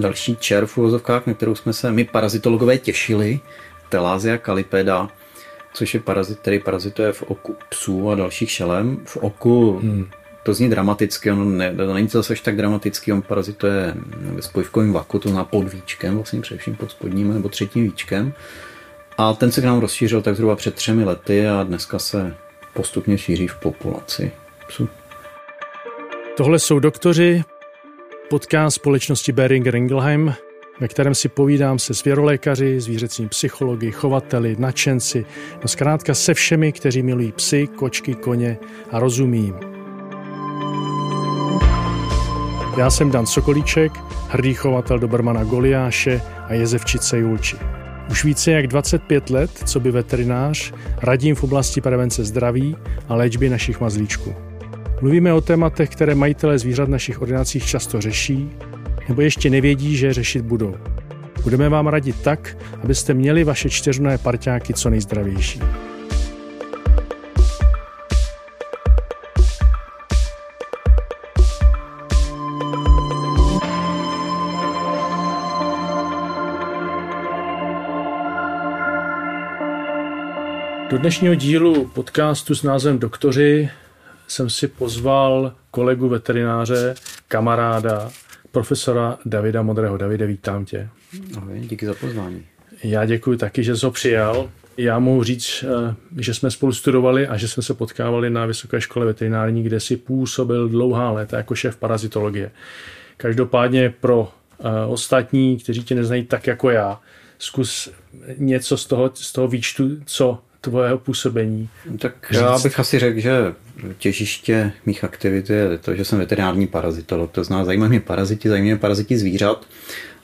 Další čer v uvozovkách, na kterou jsme se my parazitologové těšili, Telázia calipeda, což je parazit, který parazituje v oku psů a dalších šelem. V oku hmm. to zní dramaticky, ono ne, to není to zase tak dramatický, on parazituje ve spojivkovém vaku, to zná pod víčkem, vlastně především pod spodním nebo třetím víčkem. A ten se k nám rozšířil tak zhruba před třemi lety a dneska se postupně šíří v populaci psů. Tohle jsou doktoři, podcast společnosti Beringer Ingelheim, ve kterém si povídám se zvěrolékaři, zvířecími psychologi, chovateli, nadšenci, no zkrátka se všemi, kteří milují psy, kočky, koně a rozumí. Já jsem Dan Sokolíček, hrdý chovatel Dobrmana Goliáše a jezevčice Julči. Už více jak 25 let, co by veterinář, radím v oblasti prevence zdraví a léčby našich mazlíčků. Mluvíme o tématech, které majitelé zvířat v našich ordinacích často řeší, nebo ještě nevědí, že řešit budou. Budeme vám radit tak, abyste měli vaše čtyřné parťáky co nejzdravější. Do dnešního dílu podcastu s názvem Doktoři jsem si pozval kolegu veterináře, kamaráda, profesora Davida Modrého. Davide, vítám tě. Ahoj, díky za pozvání. Já děkuji taky, že jsi ho přijal. Já mohu říct, eh, že jsme spolu studovali a že jsme se potkávali na Vysoké škole veterinární, kde si působil dlouhá léta jako šéf parazitologie. Každopádně pro eh, ostatní, kteří tě neznají tak jako já, zkus něco z toho, z toho výčtu, co tvojeho působení. Tak říct. já bych asi řekl, že těžiště mých aktivit je to, že jsem veterinární parazitolog. To znamená, zajímají mě paraziti, zajímají mě paraziti zvířat.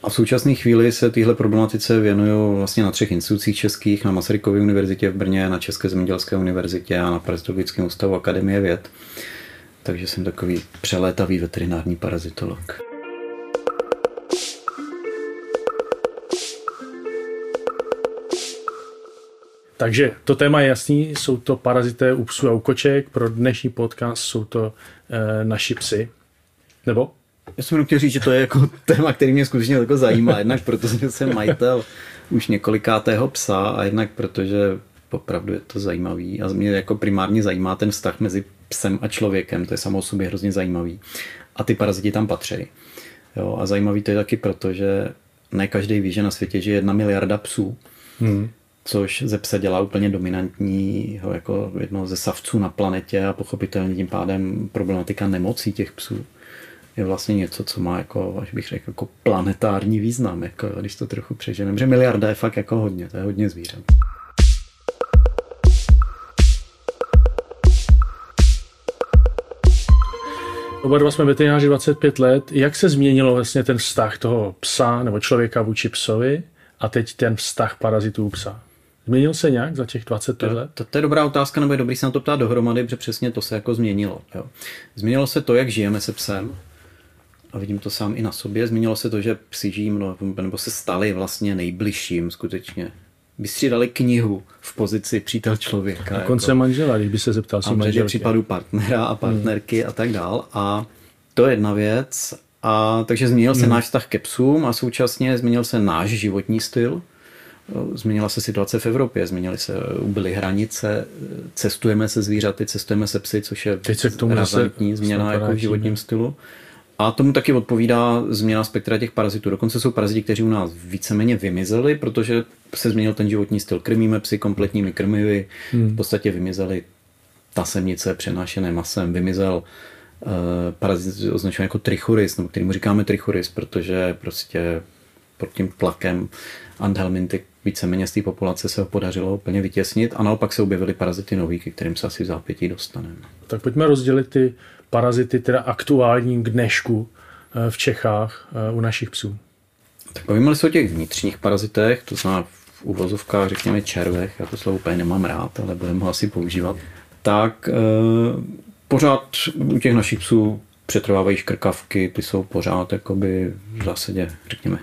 A v současné chvíli se téhle problematice věnuju vlastně na třech institucích českých, na Masarykově univerzitě v Brně, na České zemědělské univerzitě a na Parazitologickém ústavu Akademie věd. Takže jsem takový přelétavý veterinární parazitolog. Takže to téma je jasný, jsou to parazité u psů a u koček, pro dnešní podcast jsou to e, naši psy. Nebo? Já jsem chtěl říct, že to je jako téma, který mě skutečně jako zajímá, jednak protože jsem majitel už několikátého psa a jednak protože opravdu je to zajímavý a mě jako primárně zajímá ten vztah mezi psem a člověkem, to je samo o sobě hrozně zajímavý. A ty paraziti tam patří. Jo, a zajímavý to je taky proto, že ne každý ví, že na světě žije jedna miliarda psů. Hmm což ze psa dělá úplně dominantního jako jednoho ze savců na planetě a pochopitelně tím pádem problematika nemocí těch psů je vlastně něco, co má jako, až bych řekl, jako planetární význam, jako, když to trochu přeženeme, že miliarda je fakt jako hodně, to je hodně zvířat. Oba dva jsme veterináři 25 let. Jak se změnilo vlastně ten vztah toho psa nebo člověka vůči psovi a teď ten vztah parazitů psa? Změnil se nějak za těch 25 let? To, to, to je dobrá otázka, nebo je dobrý se na to ptát dohromady, protože přesně to se jako změnilo. Jo. Změnilo se to, jak žijeme se psem, a vidím to sám i na sobě. Změnilo se to, že psi žijí, nebo se stali vlastně nejbližším skutečně. Vystřídali knihu v pozici přítel člověka. konce jako. manžela, když by se zeptal si manželky. případů partnera a partnerky hmm. a tak dál. A to je jedna věc. A takže změnil se hmm. náš vztah ke psům a současně změnil se náš životní styl. Změnila se situace v Evropě, změnily se, ubyly hranice, cestujeme se zvířaty, cestujeme se psy, což je Teď se k tomu razantní změna jako v životním stylu. A tomu taky odpovídá změna spektra těch parazitů. Dokonce jsou paraziti, kteří u nás víceméně vymizeli, protože se změnil ten životní styl. Krmíme psy kompletními krmivy, hmm. v podstatě vymizely tasemnice přenášené masem, vymizel uh, parazit označovaný jako trichuris, nebo kterýmu říkáme trichuris, protože prostě pod tím tlakem Anthelminty víceméně z té populace se ho podařilo úplně vytěsnit a naopak se objevily parazity nový, ke kterým se asi v zápětí dostaneme. Tak pojďme rozdělit ty parazity teda aktuálním k dnešku eh, v Čechách eh, u našich psů. Tak bavíme se o těch vnitřních parazitech, to znamená v uvozovkách, řekněme červech, já to slovo úplně nemám rád, ale budeme ho asi používat, tak e, pořád u těch našich psů přetrvávají škrkavky, ty jsou pořád jakoby v zásadě, řekněme,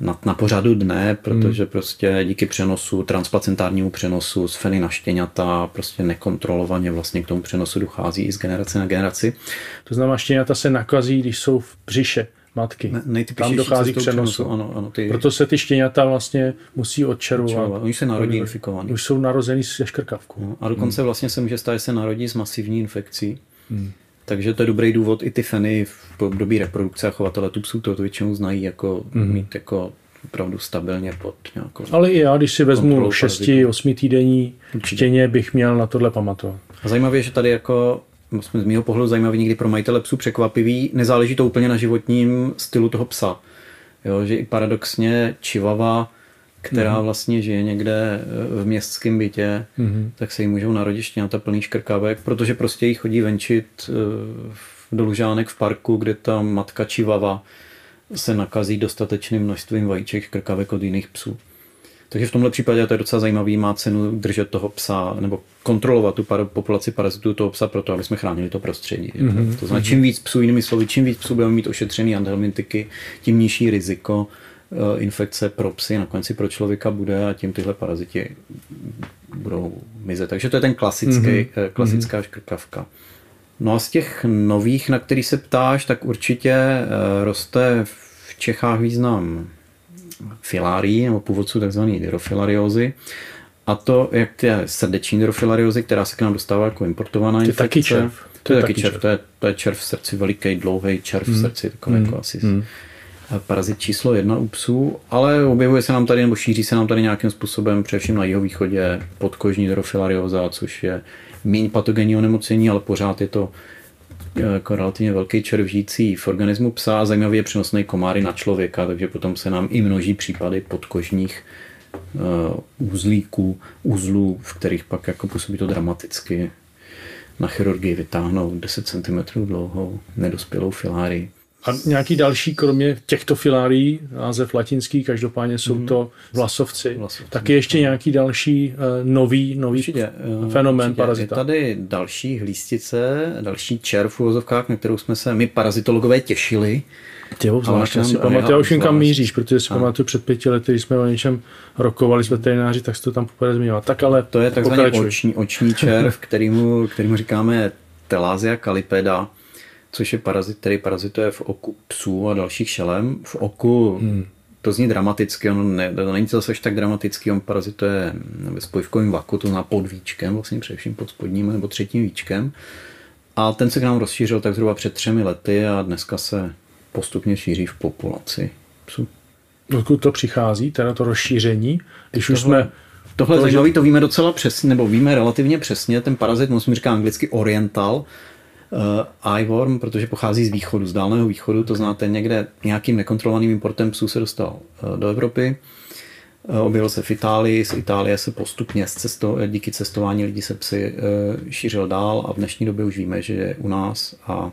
na, na pořadu dne, protože hmm. prostě díky přenosu, transplacentárnímu přenosu z feny na štěňata prostě nekontrolovaně vlastně k tomu přenosu dochází i z generace na generaci. To znamená, štěňata se nakazí, když jsou v břiše matky. Ne, Tam dochází k přenosu. přenosu. Ano, ano, ty... Proto se ty štěňata vlastně musí odčerovat. Oni se narodí infikovaní. Už jsou narozený se škrkavkou. No, a dokonce hmm. vlastně se může stát, že se narodí s masivní infekcí. Hmm. Takže to je dobrý důvod i ty feny v období reprodukce a chovatele tu psů to, většinou znají jako hmm. mít jako opravdu stabilně pod nějakou Ale i já, když si vezmu 6-8 týdenní štěně, bych měl na tohle pamatovat. A zajímavé je, že tady jako z mého pohledu zajímavý, někdy pro majitele psů překvapivý, nezáleží to úplně na životním stylu toho psa. Jo, že i paradoxně čivava, která mm-hmm. vlastně žije někde v městském bytě, mm-hmm. tak se jí můžou narodit štěňata plný škrkavek, protože prostě jí chodí venčit eh, do lužánek v parku, kde ta matka čivava se nakazí dostatečným množstvím vajíček krkavek od jiných psů. Takže v tomhle případě to je docela zajímavý, má cenu držet toho psa nebo kontrolovat tu par- populaci parazitů toho psa proto, aby jsme chránili to prostředí. Mm-hmm. To znamená, čím víc psů, jinými slovy, čím víc psů budeme mít ošetřený antelmintiky, tím nižší riziko infekce pro psy, nakonec i pro člověka bude a tím tyhle paraziti budou mizet. Takže to je ten klasický, mm-hmm. klasická škrkavka. No a z těch nových, na který se ptáš, tak určitě uh, roste v Čechách význam filárií nebo původců tzv. dyrofilariózy. A to, jak je srdeční dyrofilariózy, která se k nám dostává jako importovaná to infekce. Taky červ. To, to je taky červ. červ. To, je, to je červ v srdci, veliký, dlouhý červ v hmm. srdci, takový mm. jako asi mm. Parazit číslo jedna u psů, ale objevuje se nám tady, nebo šíří se nám tady nějakým způsobem, především na jeho východě, podkožní dyrofilarióza, což je méně patogenní onemocnění, ale pořád je to jako relativně velký červ žijící v organismu psa a zajímavý je přenosný komáry na člověka, takže potom se nám i množí případy podkožních uh, uzlíků, uzlů, v kterých pak jako působí to dramaticky na chirurgii vytáhnout 10 cm dlouhou nedospělou filárii. A nějaký další, kromě těchto filárií, název latinský, každopádně jsou mhm. to vlasovci, vlasovci. taky ještě nějaký další uh, nový, nový určitě, uh, fenomén určitě. parazita. Je tady další hlístice, další čer v úvozovkách, na kterou jsme se my parazitologové těšili. Těho zvlášť, já si pamatuju, já už vím, kam míříš, protože si pamatuju před pěti lety, když jsme o něčem rokovali s veterináři, tak jsi to tam poprvé zmiňoval. Tak ale To je takzvaný oční, oční červ, kterýmu, kterýmu říkáme Telázia calipeda což je parazit, který parazituje v oku psů a dalších šelem. V oku hmm. to zní dramaticky, ono ne, to není to zase tak dramatický, on parazituje ve spojivkovém vaku, to znamená pod víčkem, vlastně především pod spodním nebo třetím víčkem. A ten se k nám rozšířil tak zhruba před třemi lety a dneska se postupně šíří v populaci psů. Odkud to přichází, teda to rozšíření? Když tohle, už jsme... Tohle to, zajímavý, to víme docela přesně, nebo víme relativně přesně, ten parazit, musím říkat anglicky oriental, uh, eyeworm, protože pochází z východu, z dálného východu, to znáte někde nějakým nekontrolovaným importem psů se dostal uh, do Evropy. Uh, objevil se v Itálii, z Itálie se postupně z cesto, díky cestování lidí se psy šířil dál a v dnešní době už víme, že je u nás a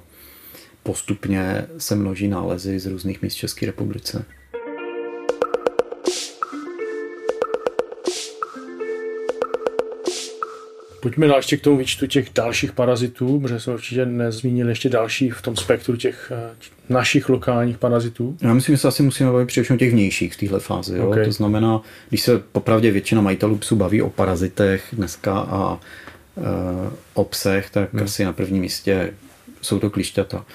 postupně se množí nálezy z různých míst České republice. Pojďme dál ještě k tomu výčtu těch dalších parazitů, protože jsme určitě nezmínili ještě další v tom spektru těch eh, našich lokálních parazitů. Já myslím, že se asi musíme bavit především o těch vnějších v téhle fázi. Jo? Okay. To znamená, když se popravdě většina majitelů psů baví o parazitech dneska a e, o psech, tak hmm. asi na prvním místě jsou to klišťata.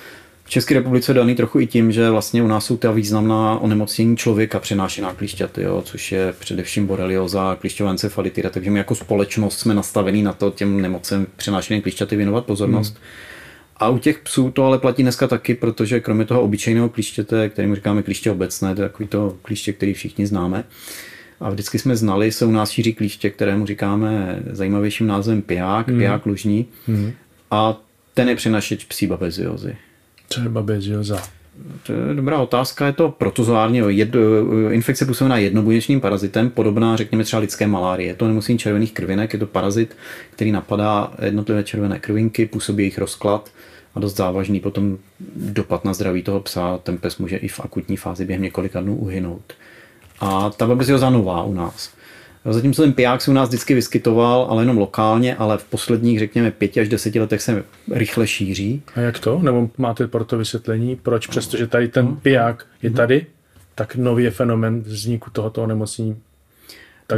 V České republice daný trochu i tím, že vlastně u nás jsou ta významná onemocnění člověka přenášená klišťaty, jo, což je především borelioza, klišťová encefalitida, takže my jako společnost jsme nastavení na to těm nemocem přenášeným klišťaty věnovat pozornost. Hmm. A u těch psů to ale platí dneska taky, protože kromě toho obyčejného klištěte, kterým říkáme kliště obecné, to je takový to kliště, který všichni známe, a vždycky jsme znali, se u nás šíří klíště, kterému říkáme zajímavějším názvem piják, hmm. piják lužní. Hmm. A ten je přenašeč psí babeziozy. Třeba bezioza. To je dobrá otázka. Je to protozoárně jed, infekce působená jednobuněčným parazitem, podobná, řekněme, třeba lidské malárie. To nemocní červených krvinek, je to parazit, který napadá jednotlivé červené krvinky, působí jejich rozklad a dost závažný potom dopad na zdraví toho psa. Ten pes může i v akutní fázi během několika dnů uhynout. A ta babezioza nová u nás. Zatímco ten piják se u nás vždycky vyskytoval, ale jenom lokálně, ale v posledních, řekněme, pěti až deseti letech se rychle šíří. A jak to? Nebo máte pro to vysvětlení, proč přestože tady ten mhm. piják je mhm. tady, tak nový je fenomen vzniku tohoto onemocnění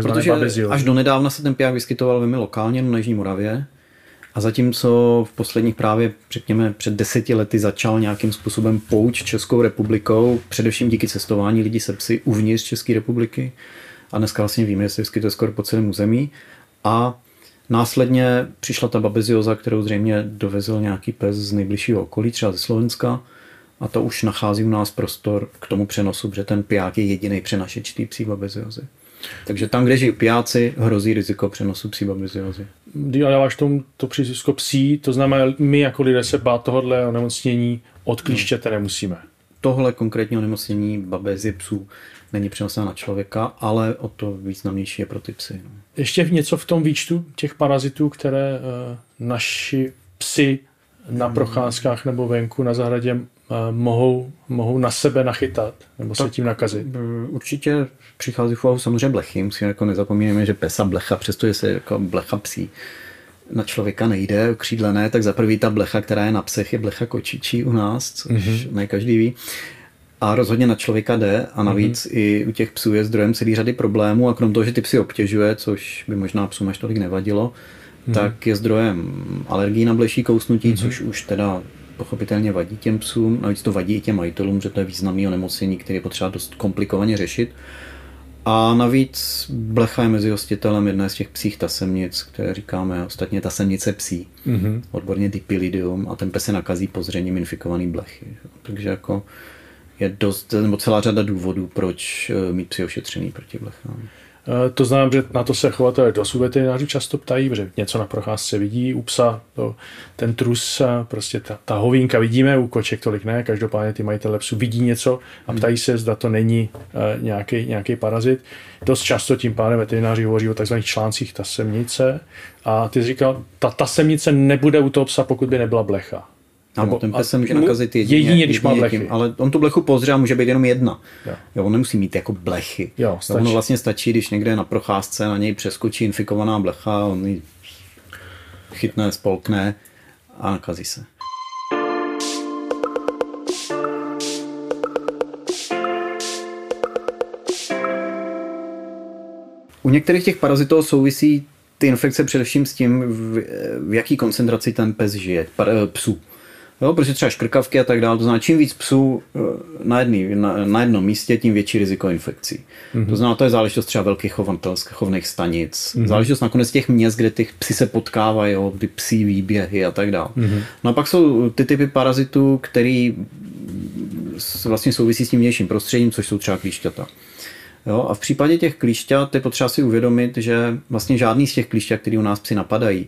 Protože babeziozy. až do nedávna se ten piják vyskytoval velmi lokálně na Jižní Moravě A zatímco v posledních právě, řekněme, před deseti lety začal nějakým způsobem pouč Českou republikou, především díky cestování lidí se psy uvnitř České republiky. A dneska vlastně víme, že se vyskytuje skoro po celém území. A následně přišla ta babezioza, kterou zřejmě dovezl nějaký pes z nejbližšího okolí, třeba ze Slovenska. A to už nachází u nás prostor k tomu přenosu, protože ten piják je jediný přenašeč té psí babeziozy. Takže tam, kde žijí pijáci, hrozí riziko přenosu psí babeziozy. Když dáváš tomu to přízvisko psí, to znamená, my jako lidé se bát tohohle onemocnění od klíštěte nemusíme. Tohle konkrétní onemocnění babezie psů není přenosná na člověka, ale o to významnější je pro ty psy. No. Ještě něco v tom výčtu těch parazitů, které uh, naši psy na hmm. procházkách nebo venku na zahradě mohou, mohou na sebe nachytat nebo se tím nakazit? Určitě přichází v úvahu samozřejmě blechy. Musíme jako nezapomínáme, že pesa blecha, přestože se jako blecha psí na člověka nejde, křídlené, tak za prvý ta blecha, která je na psech, je blecha kočičí u nás, což mm-hmm. ne každý ví. A rozhodně na člověka jde a navíc mm-hmm. i u těch psů je zdrojem celý řady problémů a krom toho, že ty psy obtěžuje, což by možná psům až tolik nevadilo, mm-hmm. tak je zdrojem alergii na bleší kousnutí, mm-hmm. což už teda pochopitelně vadí těm psům, navíc to vadí i těm majitelům, že to je významný onemocnění, které je potřeba dost komplikovaně řešit. A navíc blecha je mezi hostitelem jedné z těch psích tasemnic, které říkáme ostatně tasemnice psí, mm-hmm. odborně dipilidium a ten pes se nakazí pozřením infikovaný blechy. Takže jako je dost, nebo celá řada důvodů, proč eh, mít psy ošetřený proti blechám. Eh, to znamená, že na to se chovatelé dosud veterináři často ptají, že něco na procházce vidí, u psa to, ten trus, prostě ta, ta hovínka vidíme, u koček tolik ne, každopádně ty majitele psů vidí něco a hmm. ptají se, zda to není uh, nějaký, nějaký parazit. Dost často tím pádem veterináři hovoří o tzv. článcích tasemnice a ty jsi říkal, ta tasemnice nebude u toho psa, pokud by nebyla blecha. Ano, ten pes se může nakazit jedině, jedině když má blechy. Tím, ale on tu blechu pozře a může být jenom jedna. Jo. jo on nemusí mít jako blechy. Jo, stačí. Ono vlastně stačí, když někde na procházce na něj přeskočí infikovaná blecha, on ji chytne, spolkne a nakazí se. U některých těch parazitů souvisí ty infekce především s tím, v, v jaký koncentraci ten pes žije, psů. Jo, protože třeba škrkavky a tak dále, to znamená, čím víc psů eh, na, jedný, na, na jednom místě, tím větší riziko infekcí. Mm-hmm. To znamená, to je záležitost třeba velkých chovatelských chovných stanic, mm-hmm. záležitost nakonec těch měst, kde ty psy se potkávají, jo, ty psí výběhy a tak dále. Mm-hmm. No a pak jsou ty typy parazitů, který vlastně souvisí s tím vnějším prostředím, což jsou třeba klíšťata. Jo, a v případě těch klíšťat je potřeba si uvědomit, že vlastně žádný z těch klíšťat, který u nás psi napadají,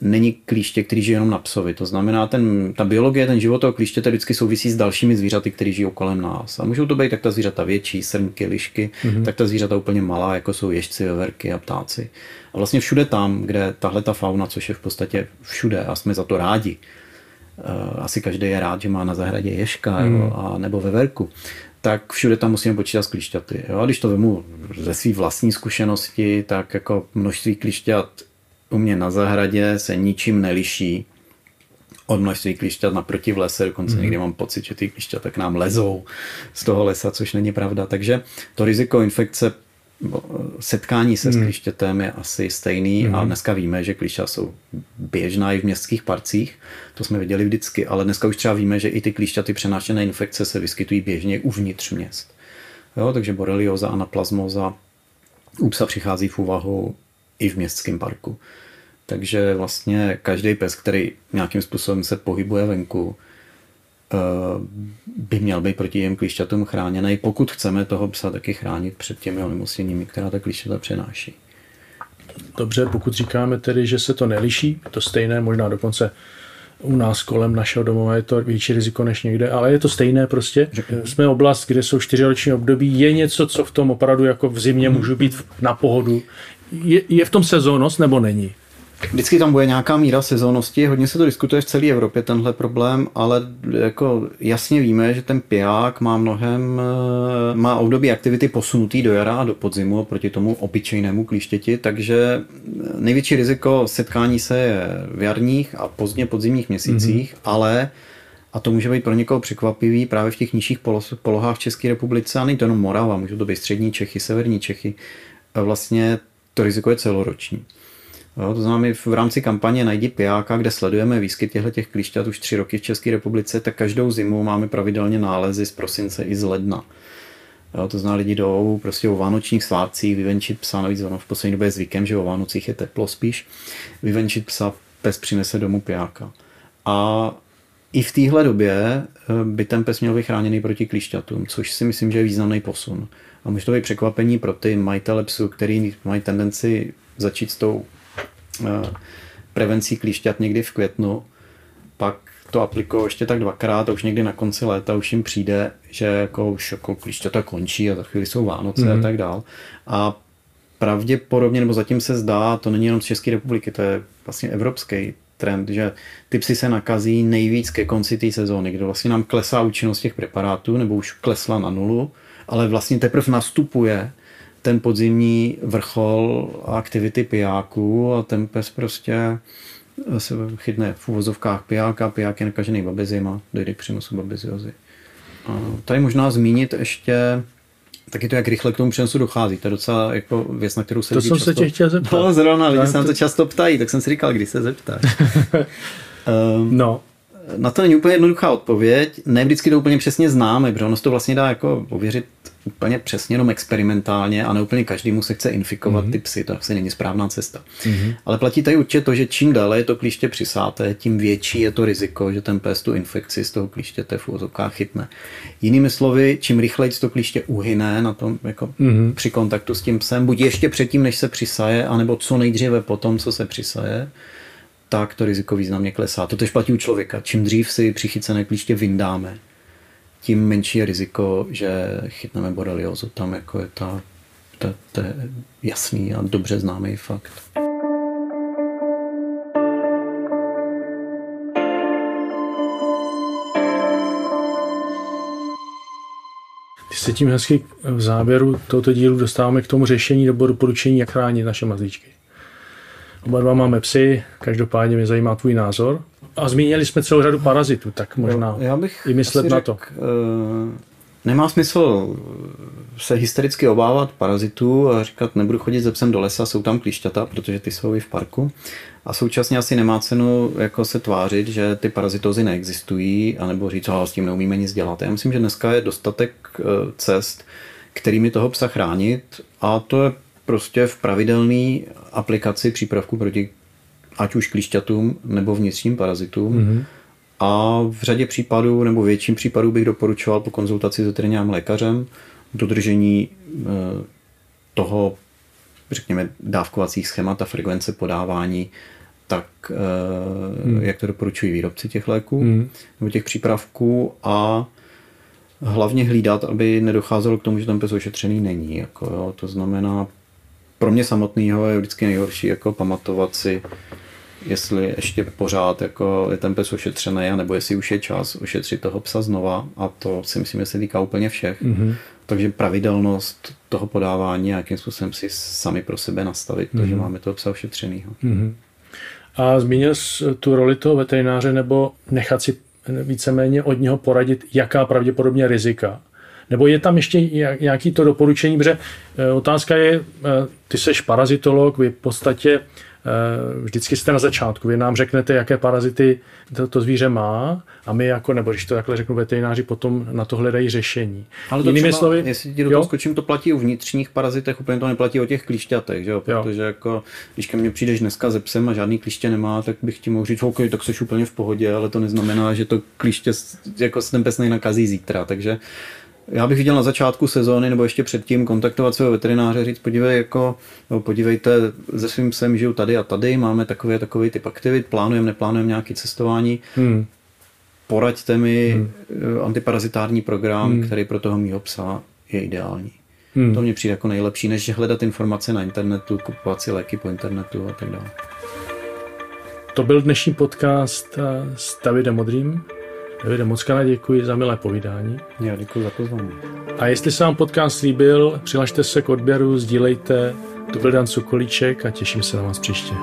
není klíště, který žije jenom na psovi. To znamená, ten, ta biologie, ten život toho klíštěte vždycky souvisí s dalšími zvířaty, které žijí kolem nás. A můžou to být tak ta zvířata větší, srnky, lišky, mm-hmm. tak ta zvířata úplně malá, jako jsou ježci, veverky a ptáci. A vlastně všude tam, kde tahle ta fauna, což je v podstatě všude a jsme za to rádi, eh, asi každý je rád, že má na zahradě ježka mm. jo, a nebo veverku, tak všude tam musíme počítat s klíšťaty. Jo? A když to vemu ze své vlastní zkušenosti, tak jako množství klíšťat u mě na zahradě se ničím neliší od množství klišťat naproti v lese, dokonce mm. někdy mám pocit, že ty klišťata k nám lezou z toho lesa, což není pravda. Takže to riziko infekce setkání se mm. s mhm. klištětem je asi stejný mm. a mhm. dneska víme, že klišťata jsou běžná i v městských parcích, to jsme viděli vždycky, ale dneska už třeba víme, že i ty klišťaty přenášené infekce se vyskytují běžně uvnitř měst. Jo, takže borelioza, anaplasmoza, u psa přichází v úvahu i v městském parku. Takže vlastně každý pes, který nějakým způsobem se pohybuje venku, eh, by měl být proti těm klíšťatům chráněný, pokud chceme toho psa taky chránit před těmi onemocněními, která ta klíšťata přenáší. Dobře, pokud říkáme tedy, že se to neliší, to stejné, možná dokonce u nás kolem našeho domova je to větší riziko než někde, ale je to stejné prostě. Jsme oblast, kde jsou čtyřroční období, je něco, co v tom opravdu jako v zimě můžu být na pohodu, je, je v tom sezónnost nebo není? Vždycky tam bude nějaká míra sezónnosti, hodně se to diskutuje v celé Evropě tenhle problém, ale jako jasně víme, že ten piják má mnohem, eh, má období aktivity posunutý do jara a do podzimu proti tomu obyčejnému klíštěti, takže největší riziko setkání se je v jarních a pozdně podzimních měsících, mm-hmm. ale a to může být pro někoho překvapivý právě v těch nižších polohách v České republice, a není to jenom Morava, můžou to být střední Čechy, severní Čechy, vlastně to riziko je celoroční. Jo, to znamená, my v rámci kampaně Najdi pijáka, kde sledujeme výskyt těchto těch klíšťat už tři roky v České republice, tak každou zimu máme pravidelně nálezy z prosince i z ledna. Jo, to znamená, lidi jdou prostě o vánočních svátcích vyvenčit psa, navíc ono v poslední době je zvykem, že o Vánocích je teplo spíš, vyvenčit psa, pes přinese domů pijáka. A i v téhle době by ten pes měl být chráněný proti klíšťatům, což si myslím, že je významný posun. A může to být překvapení pro ty majitele psů, který mají tendenci začít s tou eh, prevencí klíšťat někdy v květnu, pak to aplikují ještě tak dvakrát a už někdy na konci léta už jim přijde, že jako už jako klíšťata končí a za chvíli jsou Vánoce mm-hmm. a mhm. tak dál. A pravděpodobně, nebo zatím se zdá, to není jenom z České republiky, to je vlastně evropský trend, že ty psy se nakazí nejvíc ke konci té sezóny, kdy vlastně nám klesá účinnost těch preparátů, nebo už klesla na nulu, ale vlastně teprve nastupuje ten podzimní vrchol aktivity pijáků a ten pes prostě se chytne v uvozovkách pijáka, piják je nakažený babezima, dojde k přenosu babeziozy. A tady možná zmínit ještě taky to, jak rychle k tomu přenosu dochází. To je docela jako věc, na kterou se To jsem často... se tě chtěl zeptat. No, zrovna, lidi se na to často ptají, tak jsem si říkal, kdy se zeptáš. um, no, na to není úplně jednoduchá odpověď. Ne vždycky to úplně přesně známe, protože ono to vlastně dá jako ověřit úplně přesně jenom experimentálně a ne úplně každému se chce infikovat mm-hmm. ty psy, to asi není správná cesta. Mm-hmm. Ale platí tady určitě to, že čím déle je to klíště přisáté, tím větší je to riziko, že ten pes tu infekci z toho klíštěte v úzokách chytne. Jinými slovy, čím rychleji to klíště uhyne na tom, jako mm-hmm. při kontaktu s tím psem, buď ještě předtím, než se přisaje, anebo co nejdříve po tom, co se přisaje, tak to riziko významně klesá. To tež platí u člověka. Čím dřív si přichycené klíště vyndáme, tím menší je riziko, že chytneme boreliozu. Tam jako je ta, ta, ta jasný a dobře známý fakt. Když se tím hezky v závěru tohoto dílu dostáváme k tomu řešení nebo doporučení, jak chránit naše mazlíčky. Oba dva máme psy, každopádně mě zajímá tvůj názor. A zmínili jsme celou řadu parazitů, tak možná já bych i myslet na to. Řek, uh, nemá smysl se hystericky obávat parazitů a říkat, nebudu chodit ze psem do lesa, jsou tam klíšťata, protože ty jsou i v parku. A současně asi nemá cenu jako se tvářit, že ty parazitozy neexistují, anebo říct, že s tím neumíme nic dělat. Já myslím, že dneska je dostatek eh, cest, kterými toho psa chránit a to je prostě v pravidelné aplikaci přípravku proti ať už klíšťatům nebo vnitřním parazitům. Mm-hmm. A v řadě případů nebo větším případů bych doporučoval po konzultaci s veterinárním lékařem dodržení eh, toho, řekněme, dávkovacích schémat a frekvence podávání, tak hmm. jak to doporučují výrobci těch léků hmm. nebo těch přípravků a hlavně hlídat, aby nedocházelo k tomu, že ten pes ošetřený není. Jako, jo. To znamená pro mě samotného je vždycky nejhorší jako pamatovat si, jestli ještě pořád jako je ten pes ošetřený, nebo jestli už je čas ošetřit toho psa znova a to si myslím, že se týká úplně všech. Mm-hmm. Takže pravidelnost toho podávání jakým způsobem si sami pro sebe nastavit mm-hmm. to, že mhm. máme toho psa ošetřenýho. Mm-hmm. A zmínil jsi tu roli toho veterináře nebo nechat si víceméně od něho poradit, jaká pravděpodobně rizika nebo je tam ještě nějaký to doporučení, protože eh, otázka je, eh, ty seš parazitolog, vy v podstatě eh, vždycky jste na začátku. Vy nám řeknete, jaké parazity to, to zvíře má a my jako, nebo když to takhle řeknu, veterináři potom na to hledají řešení. Ale to Jinými třeba, slovy, jestli ti do toho skočím, to platí o vnitřních parazitech, úplně to neplatí o těch klíšťatech, že jo? protože jo. jako, když ke mně přijdeš dneska ze psem a žádný klíště nemá, tak bych ti mohl říct, OK, tak jsi úplně v pohodě, ale to neznamená, že to klíště jako ten pes nakazí zítra, takže já bych viděl na začátku sezóny nebo ještě předtím kontaktovat svého veterináře, říct, podívej, jako, no, podívejte, se svým psem žiju tady a tady, máme takový takový typ aktivit, plánujeme, neplánujeme nějaké cestování. Hmm. Poraďte mi hmm. Eh, antiparazitární program, hmm. který pro toho mýho psa je ideální. Hmm. To mě přijde jako nejlepší, než hledat informace na internetu, kupovat si léky po internetu a tak dále. To byl dnešní podcast eh, s Davidem Modrým. Davide, moc krát děkuji za milé povídání. Já děkuji za pozvání. A jestli se vám podcast líbil, přihlašte se k odběru, sdílejte. To byl Dan Sokolíček a těším se na vás příště.